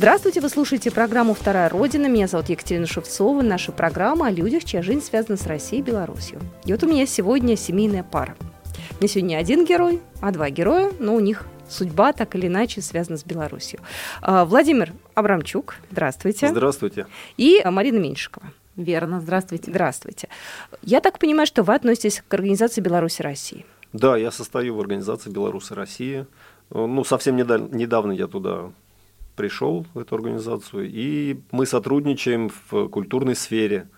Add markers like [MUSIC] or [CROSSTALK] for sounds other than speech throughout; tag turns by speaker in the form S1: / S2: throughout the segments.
S1: Здравствуйте, вы слушаете программу «Вторая Родина». Меня зовут Екатерина Шевцова. Наша программа о людях, чья жизнь связана с Россией и Беларусью. И вот у меня сегодня семейная пара. Не сегодня не один герой, а два героя, но у них судьба так или иначе связана с Беларусью. А, Владимир Абрамчук, здравствуйте.
S2: Здравствуйте.
S1: И Марина Меньшикова.
S3: Верно, здравствуйте.
S1: Здравствуйте. Я так понимаю, что вы относитесь к организации Беларуси России.
S2: Да, я состою в организации Беларуси России. Ну, совсем недавно я туда пришел в эту организацию, и мы сотрудничаем в культурной сфере.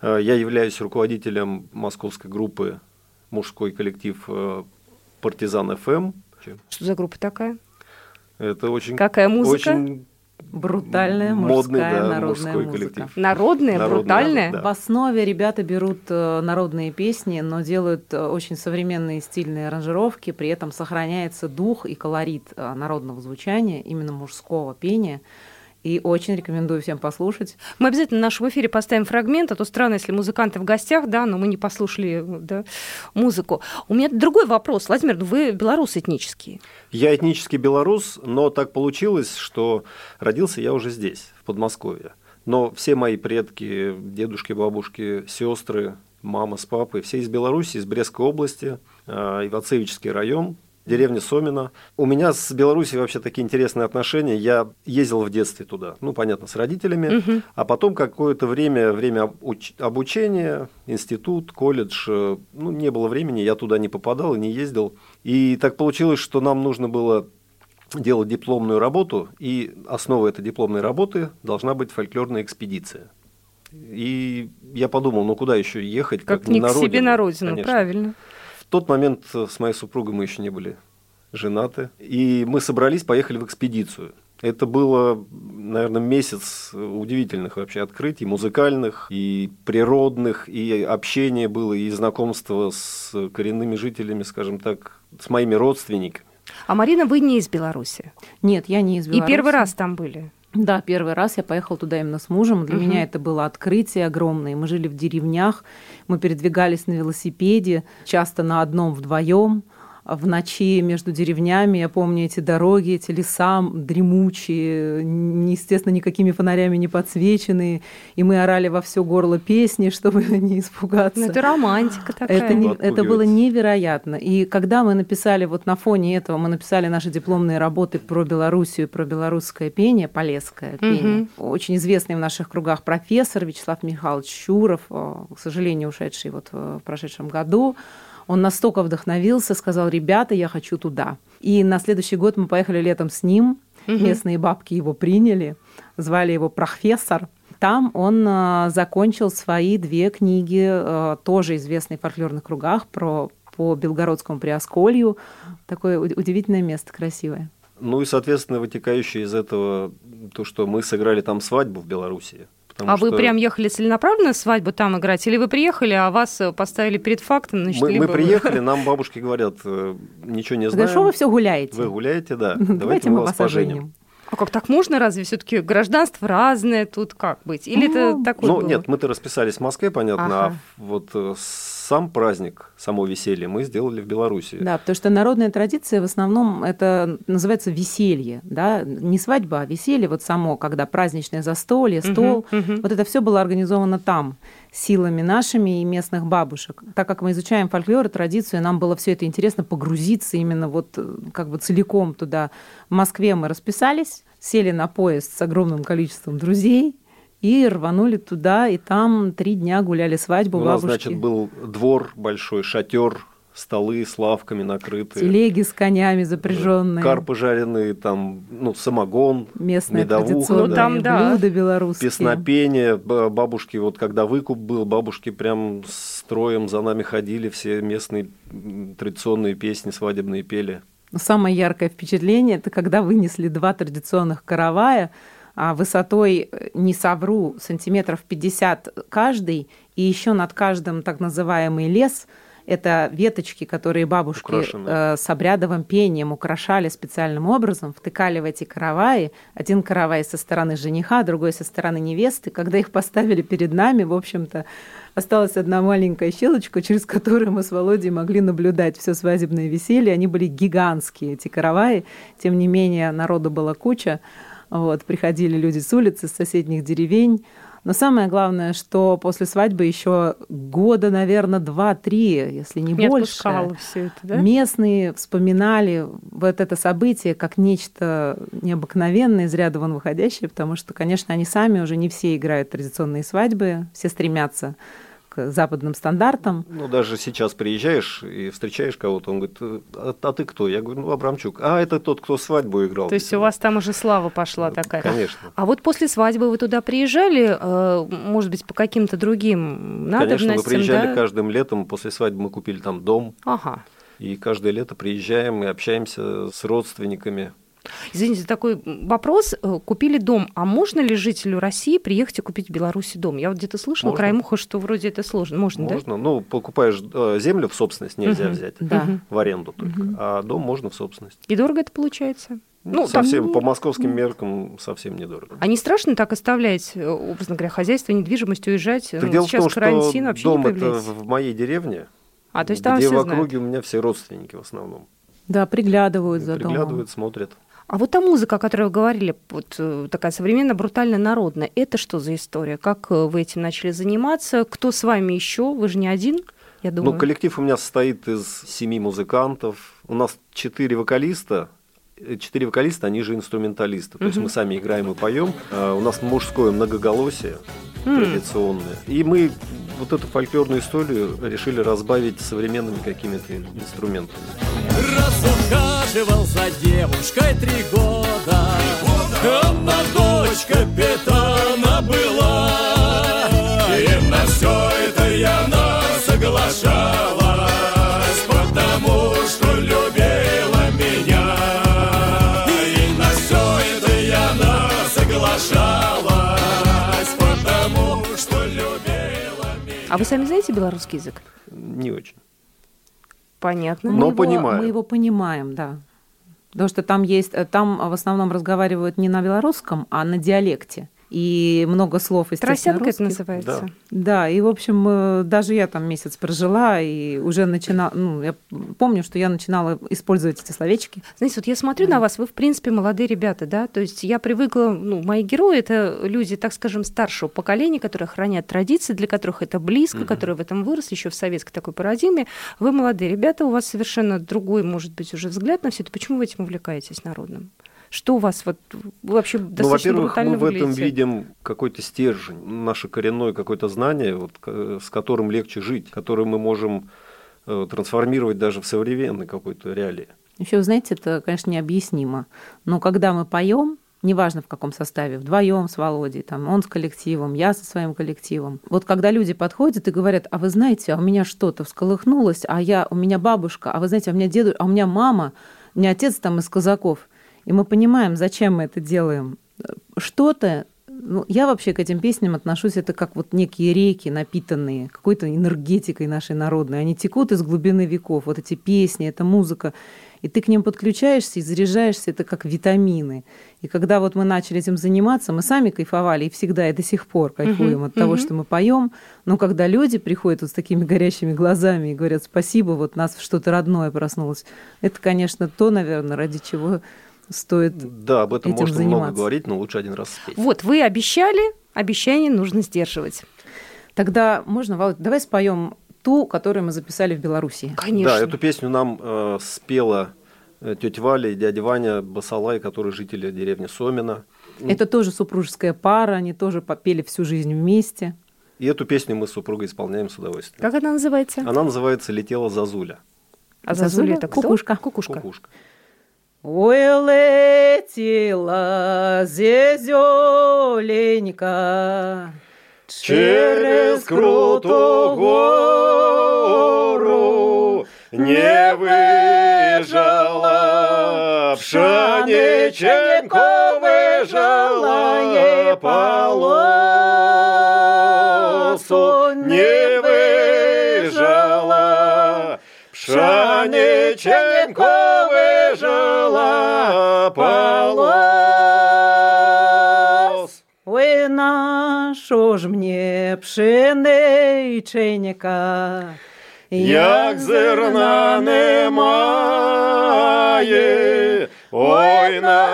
S2: Э, я являюсь руководителем московской группы мужской коллектив э, «Партизан ФМ».
S1: Что за группа такая?
S2: Это очень...
S1: Какая музыка?
S2: Очень
S3: Брутальная
S2: модный,
S3: мужская
S2: да,
S3: народная
S2: мужской
S3: музыка.
S2: коллектив.
S1: Народная,
S2: Народная,
S1: брутальная?
S2: да.
S3: В основе ребята берут э, народные песни, но делают э, очень современные стильные аранжировки, при этом сохраняется дух и колорит э, народного звучания, именно мужского пения. И очень рекомендую всем послушать.
S1: Мы обязательно в нашем эфире поставим фрагмент, а то странно, если музыканты в гостях, да, но мы не послушали да, музыку. У меня другой вопрос. Владимир, ну вы белорус этнический.
S2: Я этнический белорус, но так получилось, что родился я уже здесь, в Подмосковье. Но все мои предки, дедушки, бабушки, сестры, мама с папой, все из Беларуси, из Брестской области, э, Ивацевичский район, деревня Сомина. У меня с Беларусью вообще такие интересные отношения. Я ездил в детстве туда, ну, понятно, с родителями,
S1: Мгм.
S2: а потом какое-то время, время обуч- обучения, институт, колледж, э, ну, не было времени, я туда не попадал и не ездил. И так получилось, что нам нужно было делать дипломную работу, и основой этой дипломной работы должна быть фольклорная экспедиция. И я подумал, ну куда еще ехать,
S1: Как, не к себе
S2: родину?
S1: на родину,
S2: Конечно.
S1: правильно.
S2: В тот момент э, с моей супругой мы еще не были женаты. И мы собрались, поехали в экспедицию. Это было, наверное, месяц удивительных вообще открытий, музыкальных и природных, и общение было, и знакомство с коренными жителями, скажем так, с моими родственниками.
S1: А Марина, вы не из Беларуси.
S3: Нет, я не из
S1: И
S3: Беларуси.
S1: первый раз там были.
S3: Да, первый раз я поехала туда именно с мужем. Для
S1: Мгм.
S3: меня это было открытие огромное. Мы жили в деревнях, мы передвигались на велосипеде, часто на одном вдвоем. В ночи между деревнями, я помню эти дороги, эти леса дремучие, естественно, никакими фонарями не подсвеченные. И мы орали во все горло песни, [LAUGHS] чтобы не испугаться.
S1: Ну, это романтика такая.
S3: Это, не- это было невероятно. И когда мы написали, вот на фоне этого, мы написали наши дипломные работы про Белоруссию, про белорусское пение, полесское пение. Очень известный в наших кругах профессор Вячеслав Михайлович Щуров, э, к сожалению, ушедший вот в прошедшем году, он настолько вдохновился, сказал, ребята, я хочу туда. И на следующий год мы поехали летом с ним,
S1: Мгм.
S3: местные бабки его приняли, звали его профессор. Там он э, закончил свои две книги, э, тоже известные в фольклорных кругах, про, по Белгородскому Приосколью. Такое уд- удивительное место, красивое.
S2: Ну и, соответственно, вытекающее из этого то, что мы сыграли там свадьбу в Беларуси. Потому
S1: А вы
S2: что
S1: прям ехали целенаправленно свадьбу там играть? Или вы приехали, а вас э, поставили перед фактом? Значит,
S2: мы, мы
S1: либо-
S2: приехали, [LAUGHS] нам бабушки говорят, э, ничего не знаем.
S3: Да что вы все гуляете?
S2: Вы гуляете, да. [LAUGHS]
S3: Давайте мы вас
S2: поженим.
S3: оженим.
S1: А как так можно? Разве все-таки гражданство разное тут как быть? Или это
S3: Ну,
S1: такое
S2: Ну,
S1: было?
S2: нет, мы-то расписались в Москве, понятно,
S1: Ага.
S2: а вот э, сам праздник, само веселье мы сделали в Беларуси.
S3: Да, потому что народная традиция в основном это называется веселье, да, не свадьба, а веселье вот само, когда праздничное застолье, стол,
S1: мгм.
S3: вот это все было организовано там силами нашими и местных бабушек. Так как мы изучаем фольклор и традицию, нам было все это интересно погрузиться именно вот э, как бы целиком туда. В Москве мы расписались, сели на поезд с огромным количеством друзей и рванули туда, и там три дня гуляли свадьбу
S2: У нас,
S3: бабушки.
S2: значит, был двор большой, шатер, столы с лавками накрыты.
S3: Телеги с конями запряженные.
S2: Карпы жареные, там, ну, самогон,
S3: местные
S2: медовуха,
S3: традиционные
S1: Ну, там, да.
S3: блюда белорусские.
S2: песнопение. Бабушки, вот когда выкуп был, бабушки прям строем за нами ходили, все местные традиционные песни свадебные пели.
S3: Но самое яркое впечатление – это когда вынесли два традиционных каравая высотой, э, не совру, сантиметров 50 каждый, и еще над каждым так называемый лес, Это веточки, которые бабушки э, с обрядовым пением украшали специальным образом, втыкали в эти караваи. Один каравай со стороны жениха, другой со стороны невесты. Когда их поставили перед нами, в общем-то, осталась одна маленькая щелочка, через которую мы с Володей могли наблюдать все свадебное веселье. Они были гигантские, эти караваи. Тем не менее, народу была куча. Вот, приходили люди с улицы, с соседних деревень. Но самое главное, что после свадьбы еще года, наверное, два-три, если не, не больше,
S1: все это, да?
S3: местные вспоминали вот это событие как нечто необыкновенное, из ряда вон выходящее, потому что, конечно, они сами уже не все играют традиционные свадьбы, все стремятся западным стандартам.
S2: Ну, даже сейчас приезжаешь и встречаешь кого-то, он говорит, а, а ты кто? Я говорю, ну, Абрамчук. А, это тот, кто свадьбу играл.
S1: То есть у вас там уже слава пошла
S2: ну,
S1: такая?
S2: Конечно.
S1: А вот после свадьбы вы туда приезжали, э, может быть, по каким-то другим надобностям,
S2: Конечно, мы приезжали
S1: да?
S2: каждым летом, после свадьбы мы купили там дом.
S1: Ага.
S2: И каждое лето приезжаем и общаемся с родственниками.
S1: Извините, такой вопрос. Э, купили дом, а можно ли жителю России приехать и купить в Беларуси дом? Я вот где-то слышала
S2: Можно.
S1: краем уха, что вроде это сложно. Можно,
S2: Можно. Ну, покупаешь э, землю в собственность, нельзя
S1: Мгм.
S2: взять.
S3: Да.
S2: В аренду только.
S3: Мгм.
S2: А дом можно в собственность.
S1: И дорого это получается?
S2: Ну,
S1: Ну, там
S2: совсем
S1: не-
S2: по московским меркам совсем недорого.
S1: А не страшно так оставлять, э, образно говоря, хозяйство, недвижимость, уезжать?
S2: Так
S1: Ну,
S2: дело в
S1: сейчас
S2: том, что
S1: карантин вообще
S2: дом
S1: не
S2: это в моей деревне,
S1: А, то есть там
S2: где
S1: все
S2: в
S1: знают.
S2: округе у меня все родственники в основном.
S3: Да, приглядывают за домом.
S2: Приглядывают, смотрят.
S1: А вот та музыка, о которой вы говорили, вот э, такая современная, брутально народная, это что за история? Как э, вы этим начали заниматься? Кто с вами еще? Вы же не один, я думаю.
S2: Ну, коллектив у меня состоит из семи музыкантов. У нас четыре вокалиста. Э, Четыре вокалиста, они же инструменталисты. То есть
S1: Мгм.
S2: мы сами играем и поем. А У нас мужское многоголосие
S1: М.
S2: традиционное. И мы вот эту фольклорную историю решили разбавить современными какими-то инструментами.
S4: Ухаживал за девушкой три года Она дочь капитана была И на все это я она соглашалась Потому что любила меня И на все это я она соглашалась Потому что любила меня
S1: А вы сами знаете белорусский язык?
S2: Не очень.
S1: Понятно.
S2: Но
S3: мы его,
S2: понимаем.
S3: Мы его понимаем, да. Потому что там есть, э, там в основном разговаривают не на белорусском, а на диалекте. И много слов, естественно,
S1: Тросянка это называется.
S3: Да, и, в общем, э, даже я там месяц прожила, и уже начинала, ну, я помню, что я начинала использовать эти словечки.
S1: Знаете, вот я смотрю на вас, вы, в принципе, молодые ребята, да? То есть я привыкла, ну, мои герои – это люди, так скажем, старшего поколения, которые хранят традиции, для которых это близко,
S2: Мгм.
S1: которые в этом выросли еще в советской такой парадигме. Вы молодые ребята, у вас совершенно другой, может быть, уже взгляд на все это. Почему вы этим увлекаетесь народным? Что у вас вот вы вообще
S2: Ну,
S1: достаточно
S2: во-первых,
S1: брутально
S2: мы в этом видим какой-то стержень, наше коренное какое-то знание, вот, к- с которым легче жить, которое мы можем э, трансформировать даже в современной какой-то реалии.
S3: Еще, вы знаете, это, конечно, необъяснимо. Но когда мы поем, неважно в каком составе, вдвоем с Володей, там, он с коллективом, я со своим коллективом. Вот когда люди подходят и говорят, а вы знаете, а у меня что-то всколыхнулось, а я, у меня бабушка, а вы знаете, а у меня деду, а у меня мама, у меня отец там из казаков. И мы понимаем, зачем мы это делаем. Что-то ну, я вообще к этим песням отношусь, это как вот некие реки, напитанные какой-то энергетикой нашей народной. Они текут из глубины веков. Вот эти песни, эта музыка. И ты к ним подключаешься и заряжаешься, это как витамины. И когда вот мы начали этим заниматься, мы сами кайфовали и всегда и до сих пор кайфуем
S1: Мгм,
S3: от того,
S1: мгм.
S3: что мы поем. Но когда люди приходят вот с такими горящими глазами и говорят спасибо, вот нас что-то родное проснулось, это, конечно, то, наверное, ради чего стоит
S2: Да, об этом
S3: Этим
S2: можно много
S3: заниматься.
S2: говорить, но лучше один раз спеть.
S1: Вот, вы обещали, обещание нужно сдерживать.
S3: Тогда можно, Володь, давай споем ту, которую мы записали в Беларуси.
S1: Конечно.
S2: Да, эту песню нам э, спела э, тетя Валя и дядя Ваня Басалай, которые жители деревни Сомина.
S3: Это тоже супружеская пара, они тоже попели всю жизнь вместе.
S2: И эту песню мы с супругой исполняем с удовольствием.
S1: Как она называется?
S2: Она называется «Летела Зазуля».
S1: А
S3: Зазуля?
S1: Зазуля это кто?
S3: Кукушка.
S1: Кукушка.
S2: Кукушка.
S3: Ой, летела зезёленька
S2: Через крутую гору не выжила, пшениченьку выжила ей полосу, не выжила. Пшениченько выжила полос.
S3: Ой, на що ж мне пшениченька,
S2: Як зерна немає, ой, на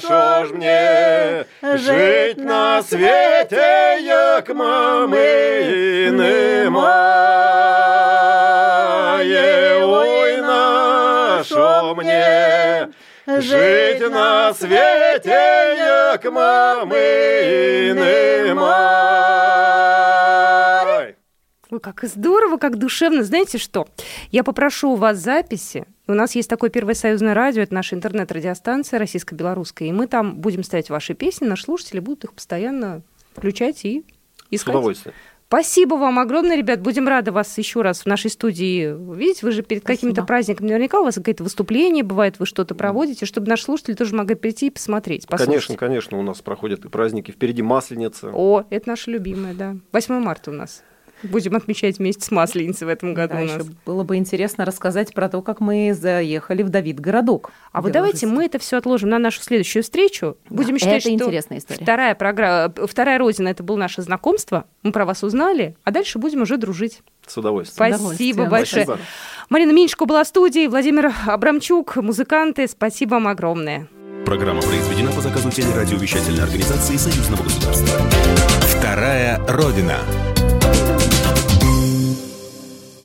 S2: що ж мне жить на світі, як мами немає, ой, на що мне жить на світі, як мами немає.
S1: Ой, как здорово, как душевно. Знаете что? Я попрошу у вас записи. У нас есть такое Первое союзное радио, это наша интернет-радиостанция российско-белорусская, и мы там будем ставить ваши песни, наши слушатели будут их постоянно включать и
S2: С
S1: искать.
S2: удовольствием.
S1: Спасибо вам огромное, ребят. Будем рады вас еще раз в нашей студии видеть. Вы же перед каким-то праздником наверняка у вас какие-то выступления бывает, вы что-то проводите, чтобы наши слушатели тоже могли прийти и посмотреть, послушать.
S2: Конечно, конечно, у нас проходят и праздники. Впереди Масленица.
S1: О, это наша любимая, да. 8 марта у нас. Будем отмечать вместе с Масленицей в этом году
S3: Да,
S1: у
S3: еще
S1: нас.
S3: было бы интересно рассказать про то, как мы заехали в Давид городок.
S1: А вот давайте мы это все отложим на нашу следующую встречу. Будем
S3: Да,
S1: считать,
S3: это
S1: что
S3: интересная история.
S1: вторая программа, вторая родина это было наше знакомство. Мы про вас узнали, а дальше будем уже дружить.
S2: С удовольствием.
S1: Спасибо
S3: удовольствием.
S1: большое.
S2: Спасибо.
S1: Марина Минчко была в студии, Владимир Абрамчук, музыканты. Спасибо вам огромное.
S5: Программа произведена по заказу телерадиовещательной организации Союзного государства. Вторая Родина.